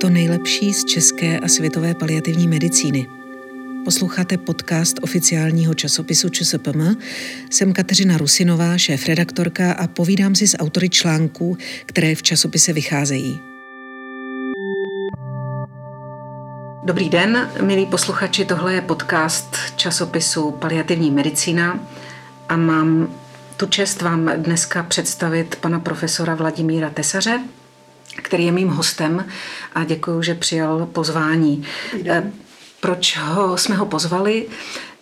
To nejlepší z české a světové paliativní medicíny. Posloucháte podcast oficiálního časopisu ČSPM. Jsem Kateřina Rusinová, šéf-redaktorka a povídám si s autory článků, které v časopise vycházejí. Dobrý den, milí posluchači, tohle je podcast časopisu Paliativní medicína a mám tu čest vám dneska představit pana profesora Vladimíra Tesaře, který je mým hostem a děkuji, že přijal pozvání. Eh, proč ho, jsme ho pozvali?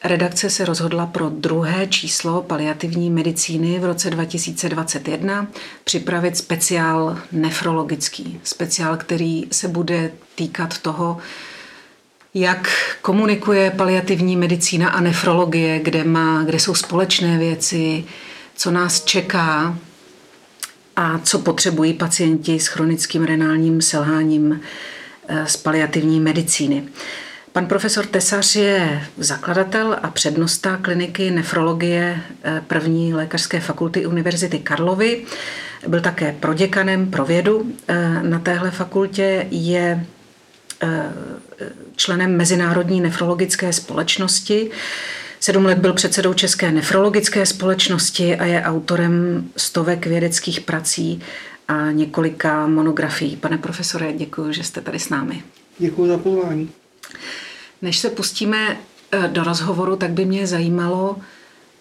Redakce se rozhodla pro druhé číslo paliativní medicíny v roce 2021 připravit speciál nefrologický. Speciál, který se bude týkat toho, jak komunikuje paliativní medicína a nefrologie, kde, má, kde jsou společné věci, co nás čeká a co potřebují pacienti s chronickým renálním selháním eh, z paliativní medicíny. Pan profesor Tesař je zakladatel a přednosta kliniky nefrologie eh, první lékařské fakulty Univerzity Karlovy. Byl také proděkanem pro vědu eh, na téhle fakultě, je členem Mezinárodní nefrologické společnosti. Sedm let byl předsedou České nefrologické společnosti a je autorem stovek vědeckých prací a několika monografií. Pane profesore, děkuji, že jste tady s námi. Děkuji za pozvání. Než se pustíme eh, do rozhovoru, tak by mě zajímalo,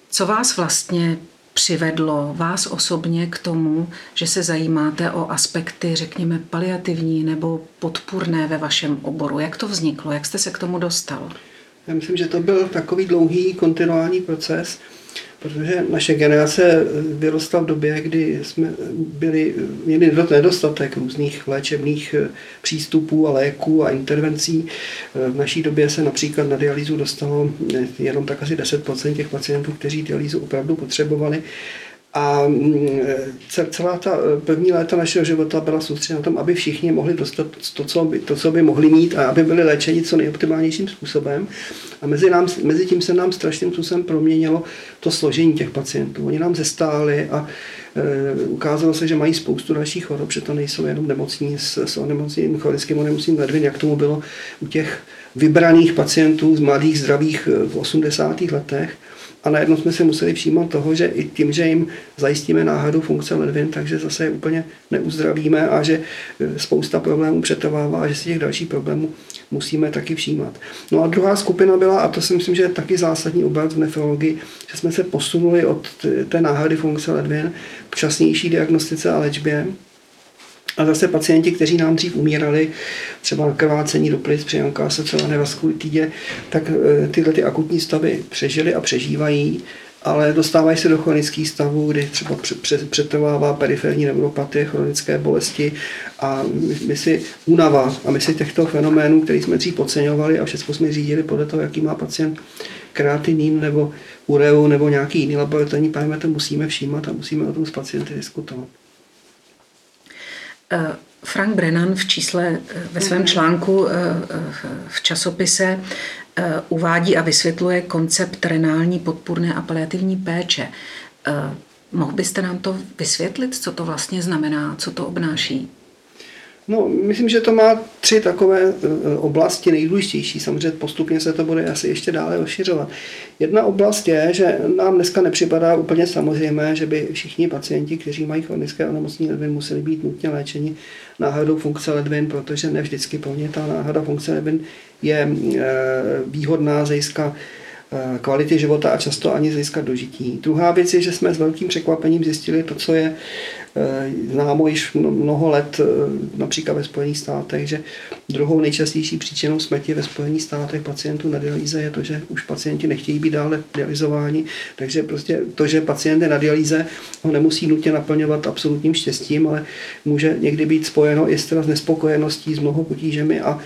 co vás vlastně přivedlo vás osobně k tomu, že se zajímáte o aspekty, řekněme, paliativní nebo podpůrné ve vašem oboru? Jak to vzniklo? Jak jste se k tomu dostal? Já myslím, že to byl takový dlouhý kontinuální proces, protože naše generace vyrostla v době, kdy jsme byli, měli nedostatek různých léčebných eh, přístupů a léků a intervencí. Eh, v naší době se například na dialýzu dostalo eh, jenom tak asi 10% těch pacientů, kteří dialýzu opravdu potřebovali. A mm, celá ta první léta našeho života byla soustředěna na tom, aby všichni mohli dostat to co, by, to, co by mohli mít a aby byli léčeni co nejoptimálnějším způsobem. A mezi, nám, mezi tím se nám strašným způsobem proměnilo to složení těch pacientů. Oni nám zestáli a e, ukázalo se, že mají spoustu dalších chorob, že to nejsou jenom nemocní s, s onemocněním, chronickým onemocněním ledvin, jak tomu bylo u těch vybraných pacientů z mladých zdravých e, v 80. letech. A najednou jsme si museli všímat toho, že i tím, že jim zajistíme náhradu funkce ledvin, takže zase je úplně neuzdravíme a že e, spousta problémů přetrvává a že si těch dalších problémů musíme taky všímat. No a druhá skupina byla, a to si myslím, že je taky zásadní obrat v nefrologii, že jsme se posunuli od té náhrady funkce ledvin k časnější diagnostice a léčbě. A zase pacienti, kteří nám dřív umírali, třeba krvácení do plic při ankásocované vaskulitidě, tak e, tyhle ty akutní stavy přežili a přežívají, ale dostávají se do chronických stavů, kdy třeba přetrvává periferní neuropatie, chronické bolesti a my si únava a my si těchto fenoménů, který jsme dřív podceňovali a všechno jsme řídili podle toho, jaký má pacient kreatinin nebo ureu nebo nějaký jiný laboratorní parametr, musíme všímat a musíme o tom s pacienty diskutovat. Eh, Frank Brennan v čísle eh, ve svém mhm. článku eh, v časopise uvádí a vysvětluje koncept renální podpůrné a paliativní péče. Mohl byste nám to vysvětlit, co to vlastně znamená, co to obnáší? No, myslím, že to má tři takové e, oblasti nejdůležitější. Samozřejmě postupně se to bude asi ještě dále rozšiřovat. Jedna oblast je, že nám dneska nepřipadá úplně samozřejmé, že by všichni pacienti, kteří mají chronické onemocnění ledvin, museli být nutně léčeni náhradou funkce ledvin, protože ne vždycky pro ně ta náhrada funkce ledvin je e, výhodná z Eh, kvality života a často ani získat dožití. Druhá věc je, že jsme s velkým překvapením zjistili to, co je známo již mnoho let, eh, například ve Spojených státech, že druhou nejčastější příčinou smrti ve Spojených státech pacientů na dialýze je to, že už pacienti nechtějí být dále dializováni, takže prostě to, že pacient je na dialýze, ho nemusí nutně naplňovat absolutním štěstím, ale může někdy být spojeno i s nespokojeností, s mnoho potížemi a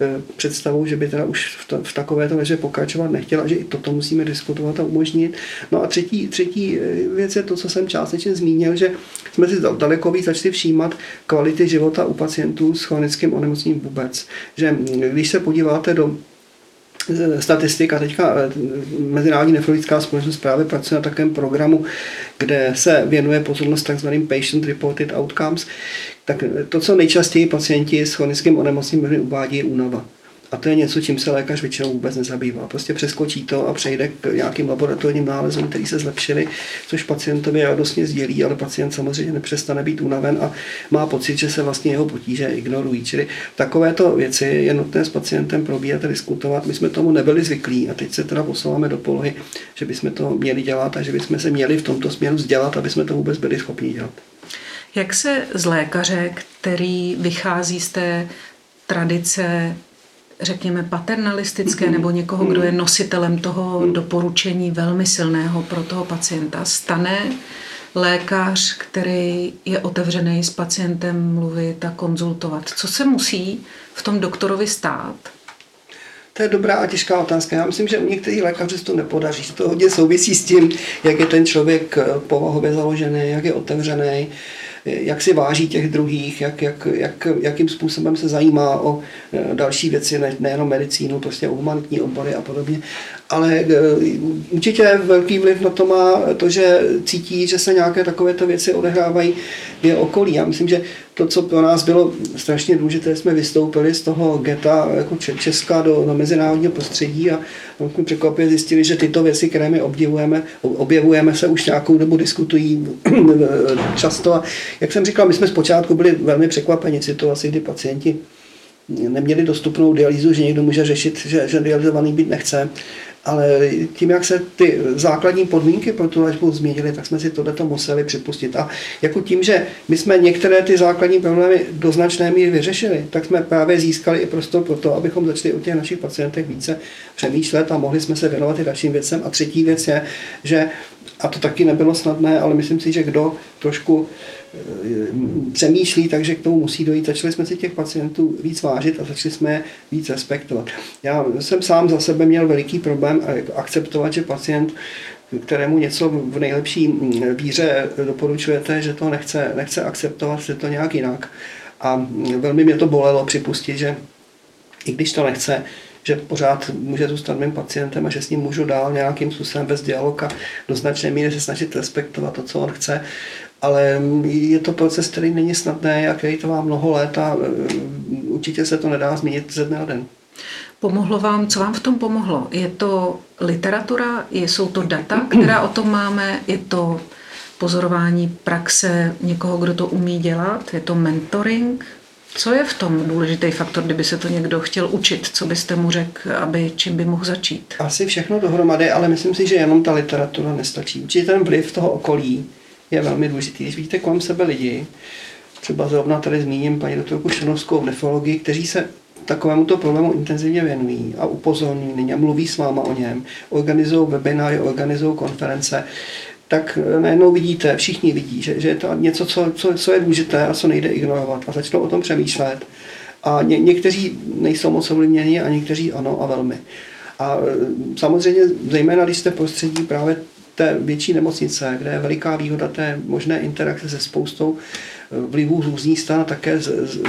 Eh, představou, že by teda už v, to, v takovéto leže pokračovat nechtěla, že i toto musíme diskutovat a umožnit. No a třetí, třetí eh, věc je to, co jsem částečně zmínil, že jsme si daleko víc začali všímat kvality života u pacientů s chronickým onemocněním vůbec. Že mm, když se podíváte do statistika. Teďka Mezinárodní nefrologická společnost právě pracuje na takovém programu, kde se věnuje pozornost takzvaným patient reported outcomes. Tak to, co nejčastěji pacienti s chronickým onemocněním uvádí, je únava. A to je něco, čím se lékař většinou vůbec nezabývá. Prostě přeskočí to a přejde k nějakým laboratorním nálezům, které se zlepšily, což pacientovi radostně sdělí, ale pacient samozřejmě nepřestane být unaven a má pocit, že se vlastně jeho potíže ignorují. Čili takovéto věci je nutné s pacientem probíhat a diskutovat. My jsme tomu nebyli zvyklí a teď se teda posouváme do polohy, že bychom to měli dělat a že bychom se měli v tomto směru vzdělat, aby jsme to vůbec byli schopni dělat. Jak se z lékaře, který vychází z té tradice řekněme, paternalistické nebo někoho, kdo je nositelem toho doporučení velmi silného pro toho pacienta, stane lékař, který je otevřený s pacientem mluvit a konzultovat. Co se musí v tom doktorovi stát? To je dobrá a těžká otázka. Já myslím, že u některých lékařů se to nepodaří. To hodně souvisí s tím, jak je ten člověk povahově založený, jak je otevřený, jak si váží těch druhých, jak, jak, jak, jakým způsobem se zajímá o e, další věci, ne, nejenom medicínu, prostě o humanitní obory a podobně. Ale e, určitě velký vliv na to má to, že cítí, že se nějaké takovéto věci odehrávají je okolí. Já myslím, že to, co pro nás bylo strašně důležité, jsme vystoupili z toho geta jako Česka do, do mezinárodního prostředí a jsme překvapivě zjistili, že tyto věci, které my obdivujeme, objevujeme se už nějakou dobu, diskutují často. A jak jsem říkal, my jsme zpočátku byli velmi překvapeni situaci, kdy pacienti neměli dostupnou dialýzu, že někdo může řešit, že, že dializovaný být nechce ale tím, jak se ty základní podmínky pro tu léčbu změnily, tak jsme si tohleto museli připustit. A jako tím, že my jsme některé ty základní problémy do značné míry vyřešili, tak jsme právě získali i prostor pro to, abychom začali o těch našich pacientech více přemýšlet a mohli jsme se věnovat i dalším věcem. A třetí věc je, že a to taky nebylo snadné, ale myslím si, že kdo trošku přemýšlí, takže k tomu musí dojít. Začali jsme si těch pacientů víc vážit a začali jsme víc respektovat. Já jsem sám za sebe měl veliký problém akceptovat, že pacient kterému něco v nejlepší víře doporučujete, že to nechce, nechce akceptovat, že to nějak jinak. A velmi mě to bolelo připustit, že i když to nechce, že pořád může zůstat mým pacientem a že s ním můžu dál nějakým způsobem bez dialog a do značné míry se snažit respektovat to, co on chce ale je to proces, který není snadný a který to má mnoho let a e, určitě se to nedá změnit ze dne na den. Pomohlo vám, co vám v tom pomohlo? Je to literatura, jsou to data, která o tom máme, je to pozorování praxe někoho, kdo to umí dělat, je to mentoring? Co je v tom důležitý faktor, kdyby se to někdo chtěl učit? Co byste mu řekl, aby čím by mohl začít? Asi všechno dohromady, ale myslím si, že jenom ta literatura nestačí. Určitě ten vliv toho okolí, je velmi důležitý. Když vidíte kolem sebe lidi, třeba zrovna tady zmíním paní doktorku Šenovskou v nefrologii, kteří se takovému to problému intenzivně věnují a upozorní a mluví s váma o něm, organizují webináry, organizují konference, tak najednou vidíte, všichni vidí, že, že je to něco, co, co, co je důležité a co nejde ignorovat a začnou o tom přemýšlet. A ně, někteří nejsou moc ovlivněni a někteří ano a velmi. A samozřejmě, zejména když jste prostředí právě té větší nemocnice, kde je veliká výhoda té možné interakce se spoustou eh, vlivů z různých stran také z, z,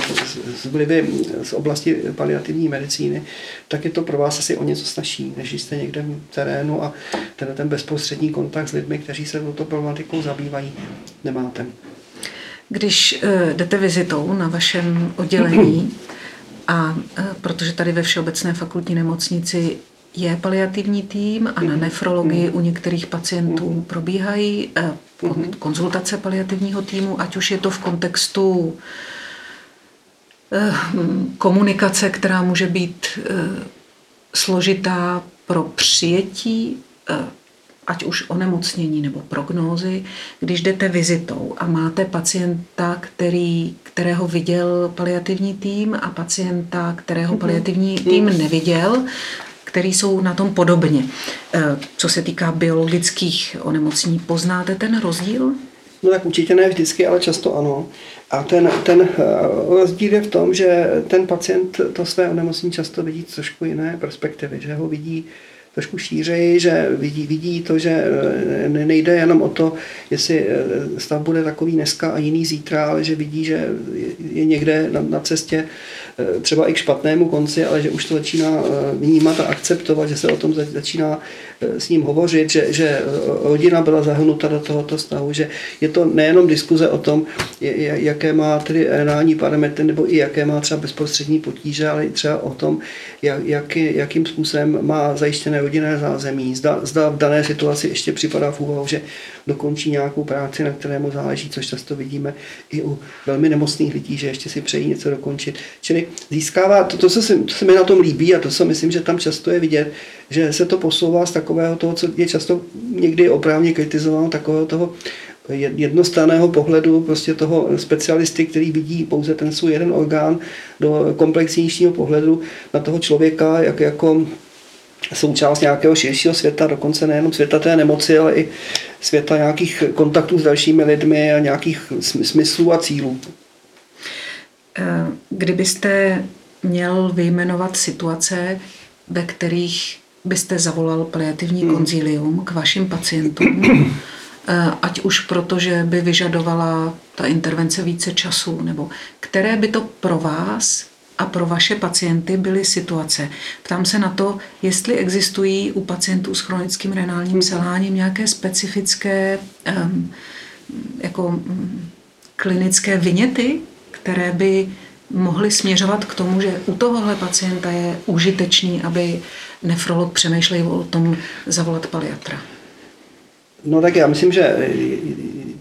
z, vlivy z oblasti paliativní medicíny, tak je to pro vás asi o něco snažší, než jste někde v terénu a ten, ten bezprostřední kontakt s lidmi, kteří se touto problematikou zabývají, nemáte. Když uh, jdete vizitou na vašem oddělení, a uh, protože tady ve Všeobecné fakultní nemocnici je paliativní tým a na mhm. nefrologii u některých pacientů mhm. probíhají eh, mhm. konzultace paliativního týmu, ať už je to v kontextu eh, komunikace, která může být eh, složitá pro přijetí ať už onemocnění nebo prognózy, když jdete vizitou a máte pacienta, který, kterého viděl paliativní tým a pacienta, kterého paliativní tým neviděl, který jsou na tom podobně. Eh, co se týká biologických onemocnění, poznáte ten rozdíl? No tak určitě ne vždycky, ale často ano. A ten, ten eh, rozdíl je v tom, že ten pacient to své onemocnění často vidí trošku jiné perspektivy, že ho vidí trošku šířeji, že vidí, vidí to, že eh, nejde jenom o to, jestli stav bude takový dneska a jiný zítra, ale že vidí, že je někde na, na cestě třeba i k špatnému konci, ale že už to začíná eh, vnímat a akceptovat, že se o tom začíná s ním hovořit, že, že rodina byla zahrnuta do tohoto stavu, že je to nejenom diskuze o tom, jaké má tedy renální parametry nebo i jaké má třeba bezprostřední potíže, ale i třeba o tom, jak, jak, jakým způsobem má zajištěné rodinné zázemí. Zda, zda v dané situaci ještě připadá v úvahu, že dokončí nějakou práci, na které mu záleží, což často vidíme i u velmi nemocných lidí, že ještě si přejí něco dokončit. Čili získává to, to, co se, to se mi na tom líbí a to, co myslím, že tam často je vidět, že se to posouvá z takového toho, co je často někdy oprávně kritizováno, takového toho jednostranného pohledu prostě toho specialisty, který vidí pouze ten svůj jeden orgán do komplexnějšího pohledu na toho člověka, jak jako součást nějakého širšího světa, dokonce nejenom světa té nemoci, ale i světa nějakých kontaktů s dalšími lidmi a nějakých smyslů a cílů. Kdybyste měl vyjmenovat situace, ve kterých byste zavolal paliativní hmm. konzílium k vašim pacientům, Eh, ať už proto, že by vyžadovala ta intervence více času, nebo které by to pro vás a pro vaše pacienty byly situace. Ptám se na to, jestli existují u pacientů s chronickým renálním selháním nějaké specifické um, jako um, klinické vyněty, které by mohly směřovat k tomu, že u tohohle pacienta je užitečný, aby nefrolog přemýšlel o tom zavolat paliatra. No tak já myslím, že e,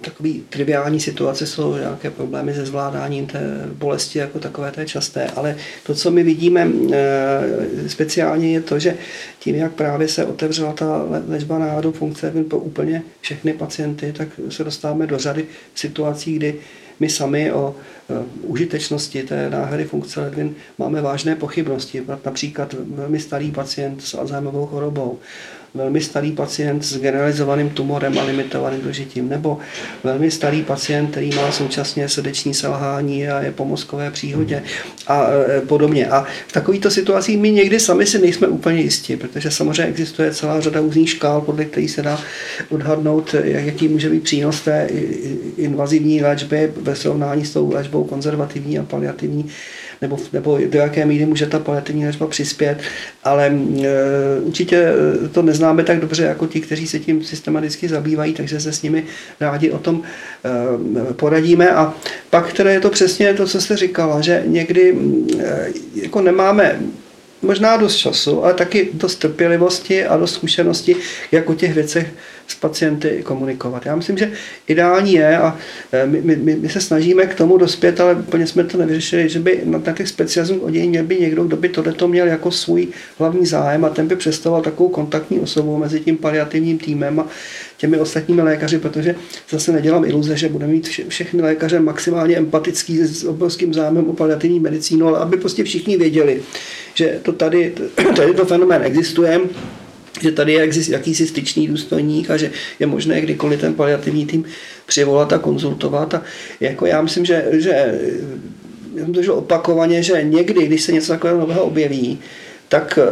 takový triviální situace jsou nějaké problémy se zvládáním té bolesti jako takové té časté, ale to, co my vidíme e, speciálně je to, že tím, jak právě se otevřela ta léčba náhodou funkce pro úplně všechny pacienty, tak se dostáváme do řady situací, kdy my sami o užitečnosti té náhrady funkce ledvin máme vážné pochybnosti. Například velmi starý pacient s Alzheimerovou chorobou velmi starý pacient s generalizovaným tumorem a limitovaným dožitím, nebo velmi starý pacient, který má současně srdeční selhání a je po mozkové příhodě a e, podobně. A v takovýchto situacích my někdy sami si nejsme úplně jistí, protože samozřejmě existuje celá řada různých škál, podle kterých se dá odhadnout, jaký může být přínos té invazivní léčby ve srovnání s tou léčbou konzervativní a paliativní nebo, nebo do jaké míry může ta paliativní léčba přispět, ale e, určitě to neznáme tak dobře jako ti, kteří se tím systematicky zabývají, takže se s nimi rádi o tom e, poradíme. A pak, které je to přesně to, co jste říkala, že někdy e, jako nemáme možná dost času, ale taky dost trpělivosti a dost zkušenosti, jak o těch věcech s pacienty komunikovat. Já myslím, že ideální je, a e, my, my, my se snažíme k tomu dospět, ale úplně jsme to nevyřešili, že by na těch specializních oddělení měl by někdo, kdo by tohleto měl jako svůj hlavní zájem a ten by představoval takovou kontaktní osobu mezi tím paliativním týmem a těmi ostatními lékaři, protože zase nedělám iluze, že budeme mít všechny lékaře maximálně empatický s obrovským zájmem o paliativní medicínu, ale aby prostě všichni věděli, že to tady, tady to fenomén existuje, že tady je jakýsi styčný důstojník a že je možné kdykoliv ten paliativní tým přivolat a konzultovat. A jako já myslím, že, že já jsem to žil opakovaně, že někdy, když se něco takového nového objeví, tak eh,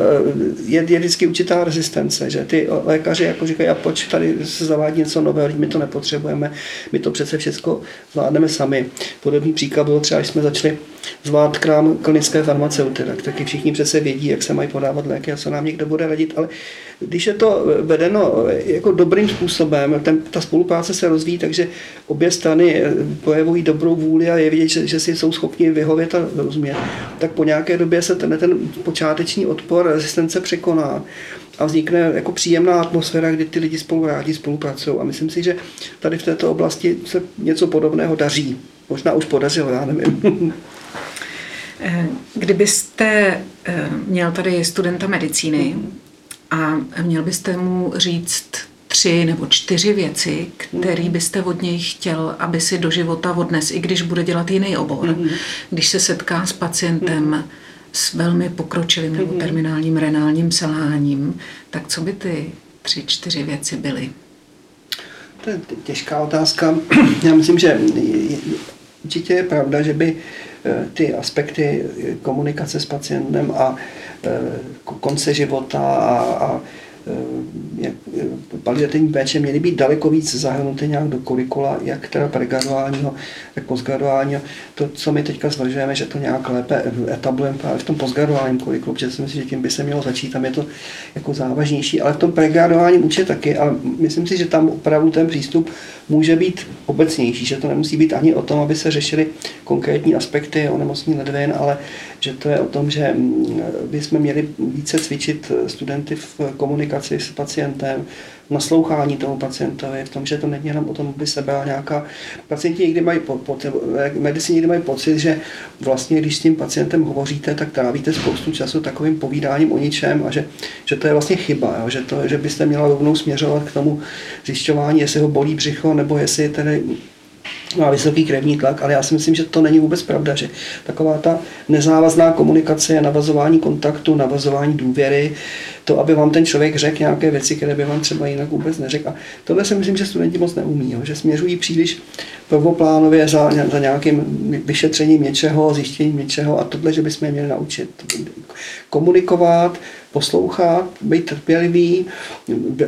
je, je vždycky určitá rezistence, že ty lékaři jako říkají, a proč tady se zavádí něco nového, my to nepotřebujeme, my to přece všechno zvládneme sami. Podobný příklad bylo třeba, když jsme začali zvládat krám klinické farmaceuty, tak taky všichni přece vědí, jak se mají podávat léky a co nám někdo bude radit, ale když je to vedeno jako dobrým způsobem, ten, ta spolupráce se rozvíjí, takže obě strany projevují dobrou vůli a je vidět, že, že si jsou schopni vyhovět a rozumět, tak po nějaké době se ten, ten počáteční odpor, rezistence překoná a vznikne jako příjemná atmosféra, kdy ty lidi spolu rádi spolupracují. A myslím si, že tady v této oblasti se něco podobného daří. Možná už podařilo, já nevím. Eh, kdybyste eh, měl tady studenta medicíny a měl byste mu říct tři nebo čtyři věci, které byste od něj chtěl, aby si do života odnes, i když bude dělat jiný obor, mm-hmm. když se setká s pacientem mm-hmm. s velmi pokročilým nebo mhm. terminálním renálním selháním, tak co by ty tři, čtyři věci byly? To je těžká otázka. Já myslím, že určitě je pravda, že by eh, ty aspekty komunikace s pacientem a eh, konce života a, a Eh, jak, paliativní péče měly být daleko víc zahrnuty nějak do kurikula, jak teda pregraduálního, tak postgraduálního. To, co my teďka zvržujeme, že to nějak lépe etablujeme právě v tom postgraduálním kurikulu, protože si myslím, že tím by se mělo začít, tam je to jako závažnější, ale v tom pregraduálním určitě taky, ale myslím si, že tam opravdu ten přístup může být obecnější, že to nemusí být ani o tom, aby se řešily konkrétní aspekty onemocnění ledvin, ale že to je o tom, že mm, bychom měli více cvičit studenty v komunikaci s pacientem, naslouchání tomu pacientovi, v tom, že to není jenom o tom, aby se byla nějaká... Pacienti někdy mají, po, po, medici někdy mají pocit, že vlastně, když s tím pacientem hovoříte, tak trávíte spoustu času takovým povídáním o ničem a že, že to je vlastně chyba, jo? Že, to, že byste měla rovnou směřovat k tomu zjišťování, jestli ho bolí břicho, nebo jestli tedy má vysoký krevní tlak, ale já si myslím, že to není vůbec pravda, že taková ta nezávazná komunikace, navazování kontaktu, navazování důvěry, to, aby vám ten člověk řekl nějaké věci, které by vám třeba jinak vůbec neřekl. A tohle si myslím, že studenti moc neumí, jo, že směřují příliš prvoplánově za, za nějakým vyšetřením něčeho, zjištěním něčeho a tohle, že bychom je měli naučit komunikovat, poslouchat, být trpělivý,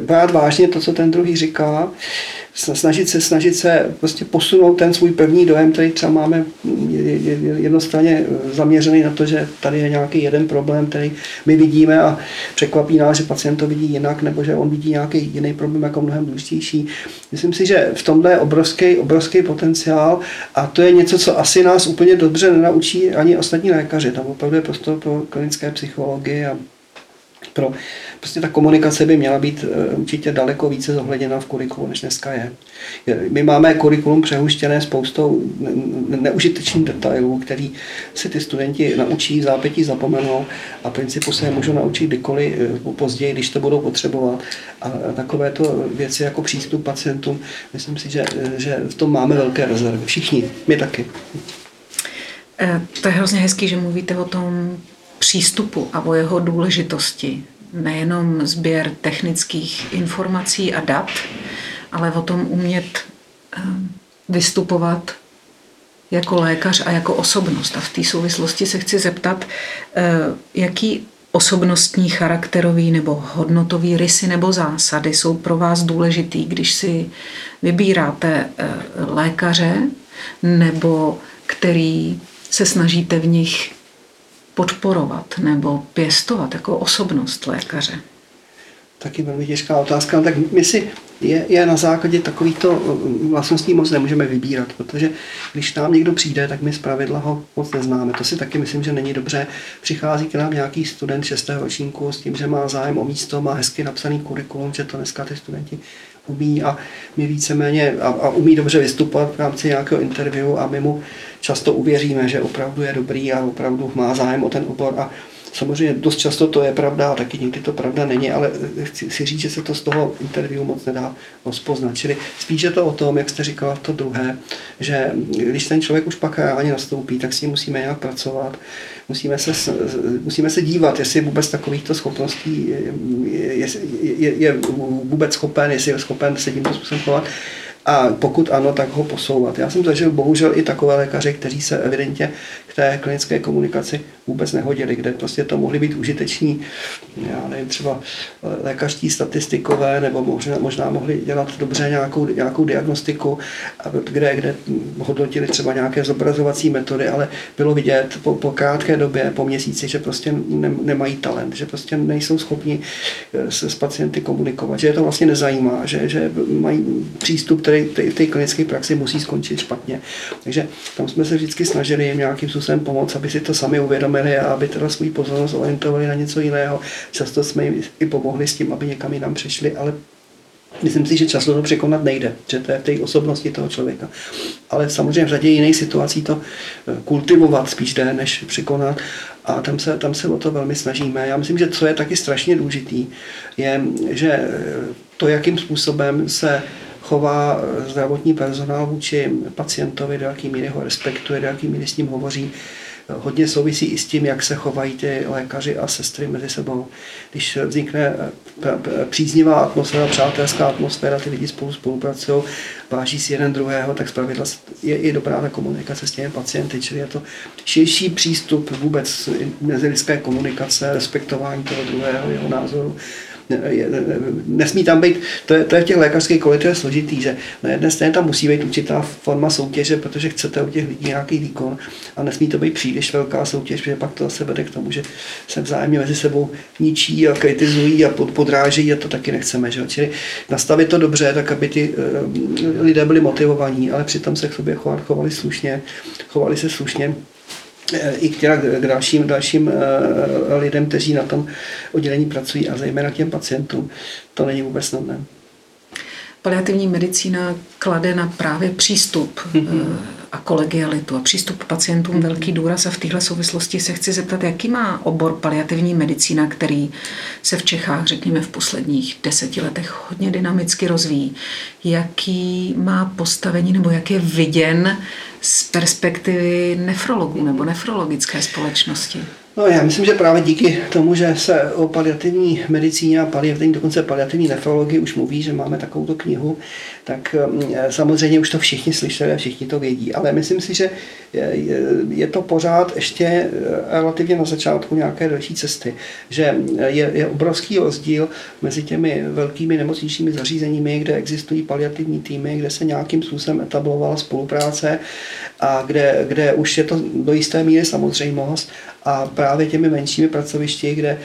brát vážně to, co ten druhý říká, snažit se, snažit se prostě posunout ten svůj první dojem, který třeba máme jednostranně zaměřený na to, že tady je nějaký jeden problém, který my vidíme a překvapí nás, že pacient to vidí jinak, nebo že on vidí nějaký jiný problém jako mnohem důležitější. Myslím si, že v tomhle je obrovský, obrovský potenciál a to je něco, co asi nás úplně dobře nenaučí ani ostatní lékaři. Tam opravdu je prostor pro klinické psychologii a pro, prostě ta komunikace by měla být eh, určitě daleko více zohledněna v kurikulu, než dneska je. My máme kurikulum přehuštěné spoustou neužitečných detailů, který si ty studenti naučí, v zápětí zapomenou a principu se je můžou naučit kdykoliv eh, později, když to budou potřebovat. A takovéto věci jako přístup pacientům, myslím si, že, že v tom máme velké rezervy. Všichni, my taky. Eh, to je hrozně hezký, že mluvíte o tom přístupu a o jeho důležitosti. Nejenom sběr technických informací a dat, ale o tom umět eh, vystupovat jako lékař a jako osobnost. A v té souvislosti se chci zeptat, eh, jaký osobnostní, charakterový nebo hodnotový rysy nebo zásady jsou pro vás důležitý, když si vybíráte eh, lékaře nebo který se snažíte v nich podporovat nebo pěstovat jako osobnost lékaře? Taky velmi těžká otázka. No tak my si je, je na základě takovýchto uh, vlastností moc nemůžeme vybírat, protože když nám někdo přijde, tak my z pravidla ho moc neznáme. To si taky myslím, že není dobře. Přichází k nám nějaký student 6. ročníku s tím, že má zájem o místo, má hezky napsaný kurikulum, že to dneska ty studenti umí a my víceméně a, a umí dobře vystupovat v rámci nějakého interview a my mu často uvěříme, že opravdu je dobrý a opravdu má zájem o ten obor. A Samozřejmě dost často to je pravda a taky někdy to pravda není, ale chci si říct, že se to z toho interview moc nedá rozpoznat. Čili spíš je to o tom, jak jste říkala v to druhé, že když ten člověk už pak reálně nastoupí, tak s ním musíme nějak pracovat, musíme se, musíme se dívat, jestli vůbec takovýchto schopností je, je, je, je vůbec schopen, jestli je schopen se tímto způsobem chovat a pokud ano, tak ho posouvat. Já jsem zažil bohužel i takové lékaře, kteří se evidentně k té klinické komunikaci vůbec nehodili, kde prostě to mohli být užiteční, já nevím, třeba lékařští statistikové, nebo možná, možná mohli dělat dobře nějakou, nějakou diagnostiku, kde, kde hodnotili třeba nějaké zobrazovací metody, ale bylo vidět po, po krátké době, po měsíci, že prostě ne, nemají talent, že prostě nejsou schopni eh, se s pacienty komunikovat, že je to vlastně nezajímá, že, že mají přístup, který v té klinické praxi musí skončit špatně. Takže tam jsme se vždycky snažili jim nějakým způsobem pomoct, aby si to sami uvědomili a aby teda svůj pozornost orientovali na něco jiného. Často jsme jim i pomohli s tím, aby někam jinam přišli, ale Myslím si, že často to překonat nejde, že to je v té osobnosti toho člověka. Ale samozřejmě v řadě jiných situací to eh, kultivovat spíš jde, než překonat. A tam se, tam se o to velmi snažíme. Já myslím, že co je taky strašně důležitý, je, že to, jakým způsobem se chová eh, zdravotní personál vůči pacientovi, do jaký míry ho respektuje, do jaký míry s ním hovoří, hodně souvisí i s tím, jak se chovají ty lékaři a sestry mezi sebou. Když vznikne eh, příznivá atmosféra, přátelská atmosféra, ty lidi spolu spolupracují, váží si jeden druhého, tak zpravidla je i dobrá ta komunikace s těmi pacienty, čili je to širší přístup vůbec mezilidské komunikace, respektování toho druhého, jeho názoru nesmí tam být, to je, to je v těch lékařských kolech, to je složitý, že na jedné straně tam musí být určitá forma soutěže, protože chcete u těch lidí nějaký výkon a nesmí to být příliš velká soutěž, protože pak to zase vede k tomu, že se vzájemně mezi sebou ničí a kritizují a pod, podrážejí a to taky nechceme. Že? Čili nastavit to dobře, tak aby ty uh, lidé byli motivovaní, ale přitom se k sobě chovali slušně, chovali se slušně i k, k dalším, dalším eh, lidem, kteří na tom oddělení pracují a zejména k těm pacientům. To není vůbec snadné. Paliativní medicína klade na právě přístup mm-hmm. a kolegialitu a přístup k pacientům mm-hmm. velký důraz a v téhle souvislosti se chci zeptat, jaký má obor paliativní medicína, který se v Čechách, řekněme, v posledních deseti letech hodně dynamicky rozvíjí. Jaký má postavení nebo jak je viděn z perspektivy nefrologů nebo nefrologické společnosti? No já myslím, že právě díky tomu, že se o paliativní medicíně a paliativní, dokonce paliativní nefrologii už mluví, že máme takovou knihu, tak mm, samozřejmě už to všichni slyšeli a všichni to vědí. Ale myslím si, že je to pořád ještě eh, relativně na začátku nějaké další cesty. Že je, je obrovský rozdíl mezi těmi velkými nemocničními zařízeními, kde existují paliativní týmy, kde se nějakým způsobem etablovala spolupráce a kde, kde už je to do jisté míry samozřejmost a právě těmi menšími pracovišti, kde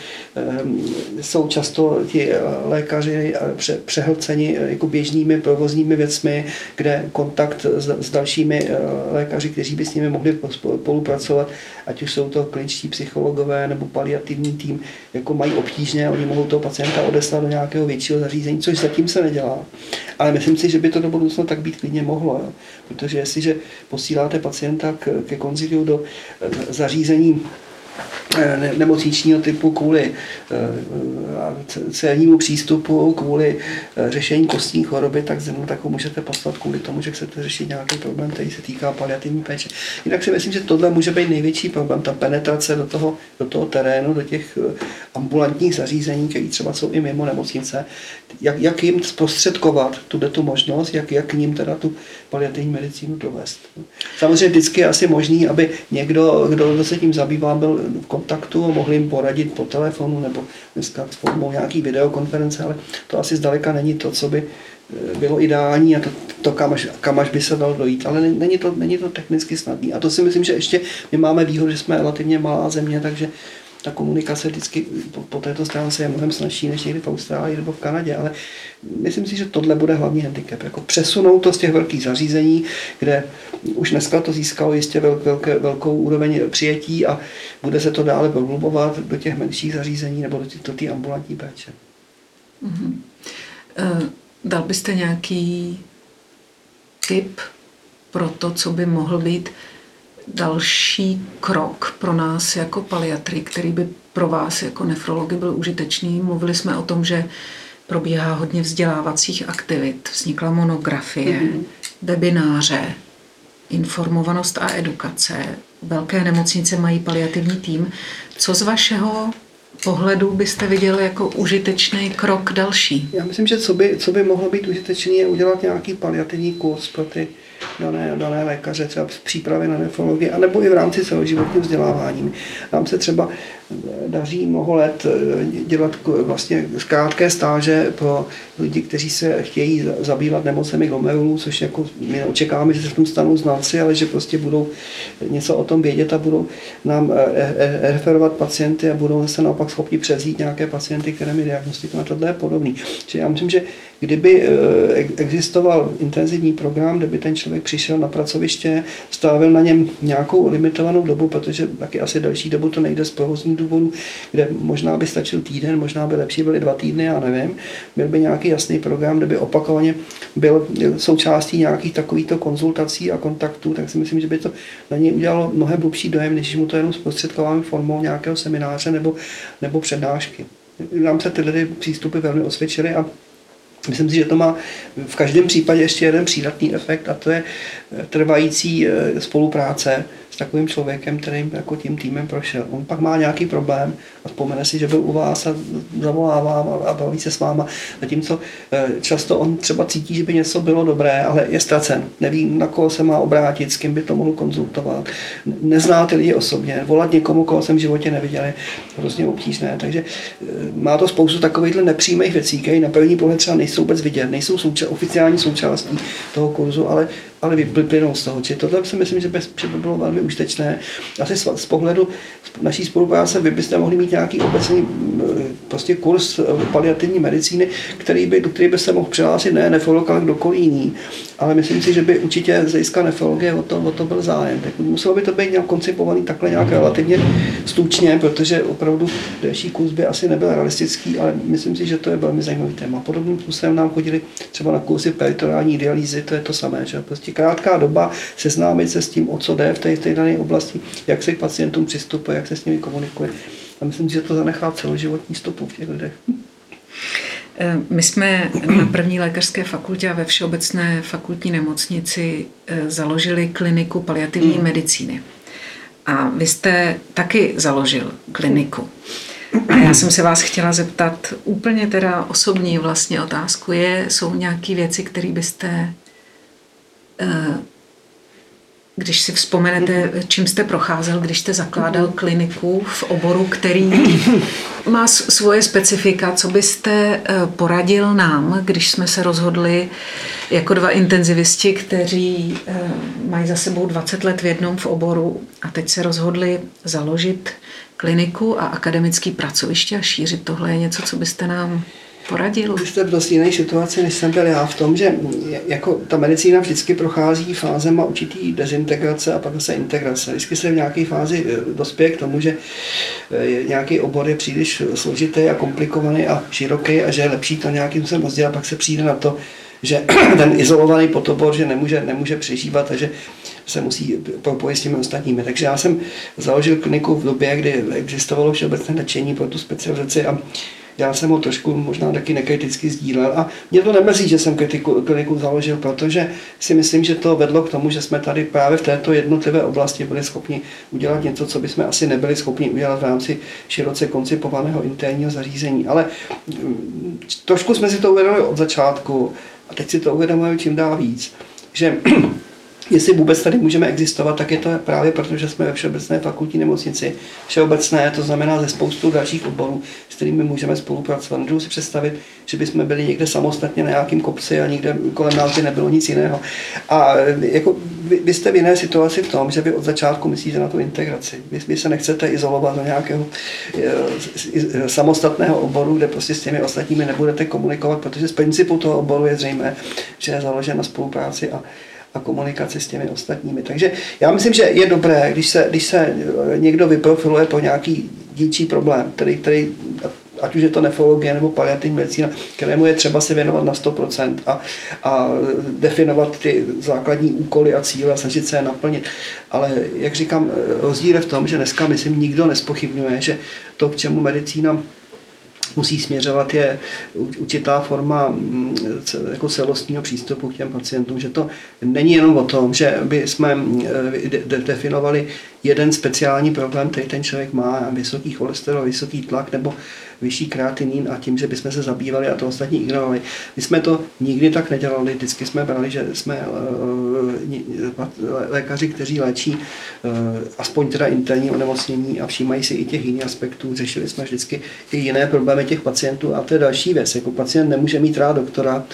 um, jsou často ti lékaři pře, přehlceni jako běžnými provozními věcmi, kde kontakt s, dalšími lékaři, kteří by s nimi mohli spolupracovat, ať už jsou to kliničtí psychologové nebo paliativní tým, jako mají obtížně, oni mohou toho pacienta odeslat do nějakého většího zařízení, což zatím se nedělá. Ale myslím si, že by to do budoucna tak být klidně mohlo, jo. protože jestliže posíláte pacienta ke konziliu do eh, zařízení Eh, nemocničního typu kvůli eh, celnímu přístupu, kvůli eh, řešení kostní choroby, tak zem tak ho můžete poslat kvůli tomu, že chcete řešit nějaký problém, který se týká paliativní péče. Jinak si myslím, že tohle může být největší problém, ta penetrace do toho, do toho terénu, do těch ambulantních zařízení, které třeba jsou i mimo nemocnice, jak, jak jim zprostředkovat tuto tu možnost, jak, jak k ním teda tu paliativní medicínu dovést. Samozřejmě vždycky je asi možný, aby někdo, kdo se tím zabývá, byl v kontaktu a mohli jim poradit po telefonu nebo dneska formou nějaký videokonference, ale to asi zdaleka není to, co by eh, bylo ideální a to, to kam, až, kam až by se dalo dojít, ale není to, není to technicky snadné. A to si myslím, že ještě my máme výhodu, že jsme relativně malá země, takže ta komunikace vždycky po, po této stránce je mnohem snažší než někdy v Austrálii nebo v Kanadě, ale myslím si, že tohle bude hlavní handicap. Jako přesunout to z těch velkých zařízení, kde už dneska to získalo jistě velké, velkou úroveň přijetí a bude se to dále prohlubovat do těch menších zařízení nebo do té ambulantní péče. Mm-hmm. Uh, dal byste nějaký tip pro to, co by mohl být další krok pro nás jako paliatry, který by pro vás jako nefrology byl užitečný. Mluvili jsme o tom, že probíhá hodně vzdělávacích aktivit, vznikla monografie, mm-hmm. webináře, informovanost a edukace. Velké nemocnice mají paliativní tým. Co z vašeho pohledu byste viděl jako užitečný krok další? Já myslím, že co by, co by mohlo být užitečný, je udělat nějaký paliativní kurz pro ty dané, dané lékaře, třeba v přípravě na nefrologii, anebo i v rámci celoživotního vzdělávání. Nám se třeba daří mnoho let eh, dělat vlastně krátké stáže pro lidi, kteří se chtějí zabývat nemocemi glomerulů, což jako my očekáváme, že se v tom stanou znalci, ale že prostě budou něco o tom vědět a budou nám eh, eh, referovat pacienty a budou se naopak schopni přezít nějaké pacienty, které mi diagnostikují. A tohle je podobný. Čili já myslím, že kdyby existoval intenzivní program, kde by ten člověk přišel na pracoviště, strávil na něm nějakou limitovanou dobu, protože taky asi další dobu to nejde z provozní důvodů, kde možná by stačil týden, možná by lepší byly dva týdny, já nevím. Byl by nějaký jasný program, kde by opakovaně byl součástí nějakých takovýchto konzultací a kontaktů, tak si myslím, že by to na něj udělalo mnohem hlubší dojem, než mu to jenom zprostředkováme formou nějakého semináře nebo, nebo přednášky. Nám se tyhle přístupy velmi osvědčily a Myslím si, že to má v každém případě ještě jeden přídatný efekt a to je trvající eh, spolupráce takovým člověkem, kterým jako tím týmem prošel. On pak má nějaký problém a vzpomene si, že byl u vás a zavolá vám a baví se s váma. Zatímco eh, často on třeba cítí, že by něco bylo dobré, ale je ztracen. Neví, na koho se má obrátit, s kým by to mohl konzultovat. Nezná ty lidi osobně. Volat někomu, koho jsem v životě neviděl, je hrozně obtížné. Takže eh, má to spoustu takovýchhle nepřímých věcí, které na první pohled třeba nejsou vůbec vidět, nejsou souča- oficiální součástí toho kurzu, ale ale vyplynou z toho. Čili tohle si myslím, že by, že by bylo velmi užitečné. Asi z, z pohledu naší spolupráce vy byste mohli mít nějaký obecný prostě kurz paliativní medicíny, který by, do který by se mohl přihlásit ne nefrolog, ale kdokoliv jiný. Ale myslím si, že by určitě z hlediska nefrologie o to, o to byl zájem. Tak muselo by to být nějak koncipovaný takhle nějak relativně stručně, protože opravdu další kurz by asi nebyl realistický, ale myslím si, že to je velmi zajímavý téma. Podobným způsobem nám chodili třeba na kursy peritoriální dialýzy, to je to samé, že prostě krátká doba seznámit se s tím, o co jde v té, té dané oblasti, jak se k pacientům přistupuje, jak se s nimi komunikuje. A myslím, že to zanechá celoživotní stopu v těch lidech. Eh, my jsme na první lékařské fakultě a ve Všeobecné fakultní nemocnici eh, založili kliniku paliativní mm. medicíny. A vy jste taky založil kliniku. A já jsem se vás chtěla zeptat úplně teda osobní vlastně otázku je, jsou nějaké věci, které byste když si vzpomenete, čím jste procházel, když jste zakládal kliniku v oboru, který má svoje specifika, co byste eh, poradil nám, když jsme se rozhodli jako dva intenzivisti, kteří eh, mají za sebou 20 let v jednom v oboru a teď se rozhodli založit kliniku a akademický pracoviště a šířit tohle je něco, co byste nám poradil? Vy jste v dost jiné situaci, než jsem byl já v tom, že jako ta medicína vždycky prochází fázema určitý dezintegrace a pak zase integrace. Vždycky se v nějaké fázi eh, dospěje k tomu, že eh, nějaký obor je příliš složitý a komplikovaný a široký a že je lepší to nějakým způsobem rozdělat, pak se přijde na to, že ten izolovaný potobor, že nemůže, nemůže přežívat, takže se musí propojit s těmi ostatními. Takže já jsem založil kliniku v době, kdy existovalo všeobecné nadšení pro tu specializaci a já jsem ho trošku možná taky nekriticky sdílel a mě to nemrzí, že jsem kritiku, kliniku založil, protože si myslím, že to vedlo k tomu, že jsme tady právě v této jednotlivé oblasti byli schopni udělat něco, co bychom asi nebyli schopni udělat v rámci široce koncipovaného interního zařízení. Ale mm, trošku jsme si to uvědomili od začátku a teď si to uvědomujeme čím dál víc, že jestli vůbec tady můžeme existovat, tak je to právě proto, že jsme ve Všeobecné fakultní nemocnici. Všeobecné, to znamená ze spoustu dalších oborů, s kterými můžeme spolupracovat. Můžu si představit, že bychom byli někde samostatně na nějakém kopci a nikde kolem nás by nebylo nic jiného. A jako vy, vy jste v jiné situaci v tom, že vy od začátku myslíte na tu integraci. Vy, vy se nechcete izolovat do nějakého e, samostatného oboru, kde prostě s těmi ostatními nebudete komunikovat, protože z principu toho oboru je zřejmé, že je založen na spolupráci a a komunikaci s těmi ostatními. Takže já myslím, že je dobré, když se, když se někdo vyprofiluje po nějaký dílčí problém, který, který ať už je to nefrologie nebo paliativní medicína, kterému je třeba se věnovat na 100% a, a definovat ty základní úkoly a cíle a snažit se je naplnit. Ale jak říkám, rozdíl je v tom, že dneska, myslím, nikdo nespochybňuje, že to, k čemu medicína musí směřovat, je určitá forma mm, jako celostního přístupu k těm pacientům, že to není jenom o tom, že by jsme mm, definovali jeden speciální problém, který ten člověk má, vysoký cholesterol, vysoký tlak nebo vyšší kreatinin a tím, že bychom se zabývali a to ostatní ignorovali. My jsme to nikdy tak nedělali, vždycky jsme brali, že jsme uh, lékaři, kteří léčí aspoň teda interní onemocnění a všímají si i těch jiných aspektů. Řešili jsme vždycky i jiné problémy těch pacientů a to je další věc. Jako pacient nemůže mít rád doktora,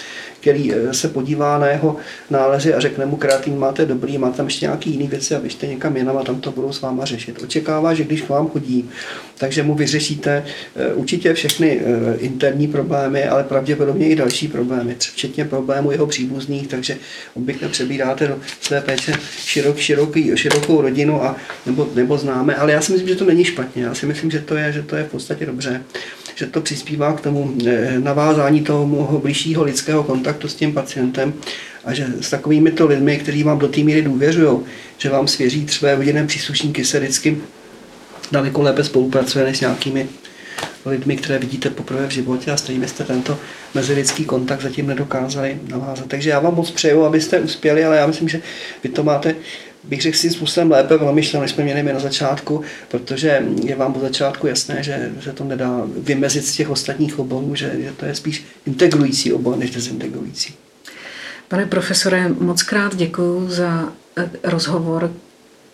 který se podívá na jeho nálezy a řekne mu, kreatin máte dobrý, má tam ještě nějaký jiný věci a běžte někam jinam a tam to budou s váma řešit. Očekává, že když k vám chodí, takže mu vyřešíte určitě všechny interní problémy, ale pravděpodobně i další problémy, včetně problémů jeho příbuzných, takže obvykle přebíráte do své péče širok, široký, širokou rodinu a, nebo, nebo známe, ale já si myslím, že to není špatně. Já si myslím, že to je, že to je v podstatě dobře že to přispívá k tomu navázání toho blížšího lidského kontaktu s tím pacientem a že s takovými to lidmi, kteří vám do té míry důvěřují, že vám svěří třeba rodinné příslušníky, se vždycky daleko lépe spolupracuje než s nějakými lidmi, které vidíte poprvé v životě a s kterými jste tento mezilidský kontakt zatím nedokázali navázat. Takže já vám moc přeju, abyste uspěli, ale já myslím, že vy to máte bych řekl si způsobem lépe promyšleno, než jsme měli my na začátku, protože je vám po začátku jasné, že se to nedá vymezit z těch ostatních oborů, že, že to je spíš integrující obor než dezintegrující. Pane profesore, moc krát děkuji za eh, rozhovor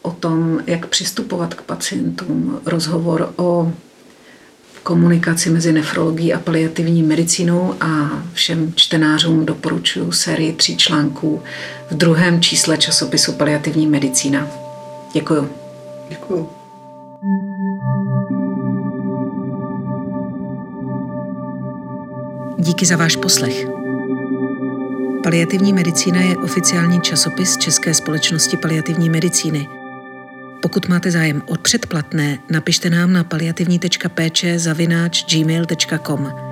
o tom, jak přistupovat k pacientům, rozhovor o komunikaci mezi nefrologií a paliativní medicínou a všem čtenářům doporučuji sérii tří článků v druhém čísle časopisu Paliativní medicína. Děkuju. Děkuju. Díky za váš poslech. Paliativní medicína je oficiální časopis České společnosti paliativní medicíny – pokud máte zájem o předplatné, napište nám na paliativní.péče zavináč gmail.com.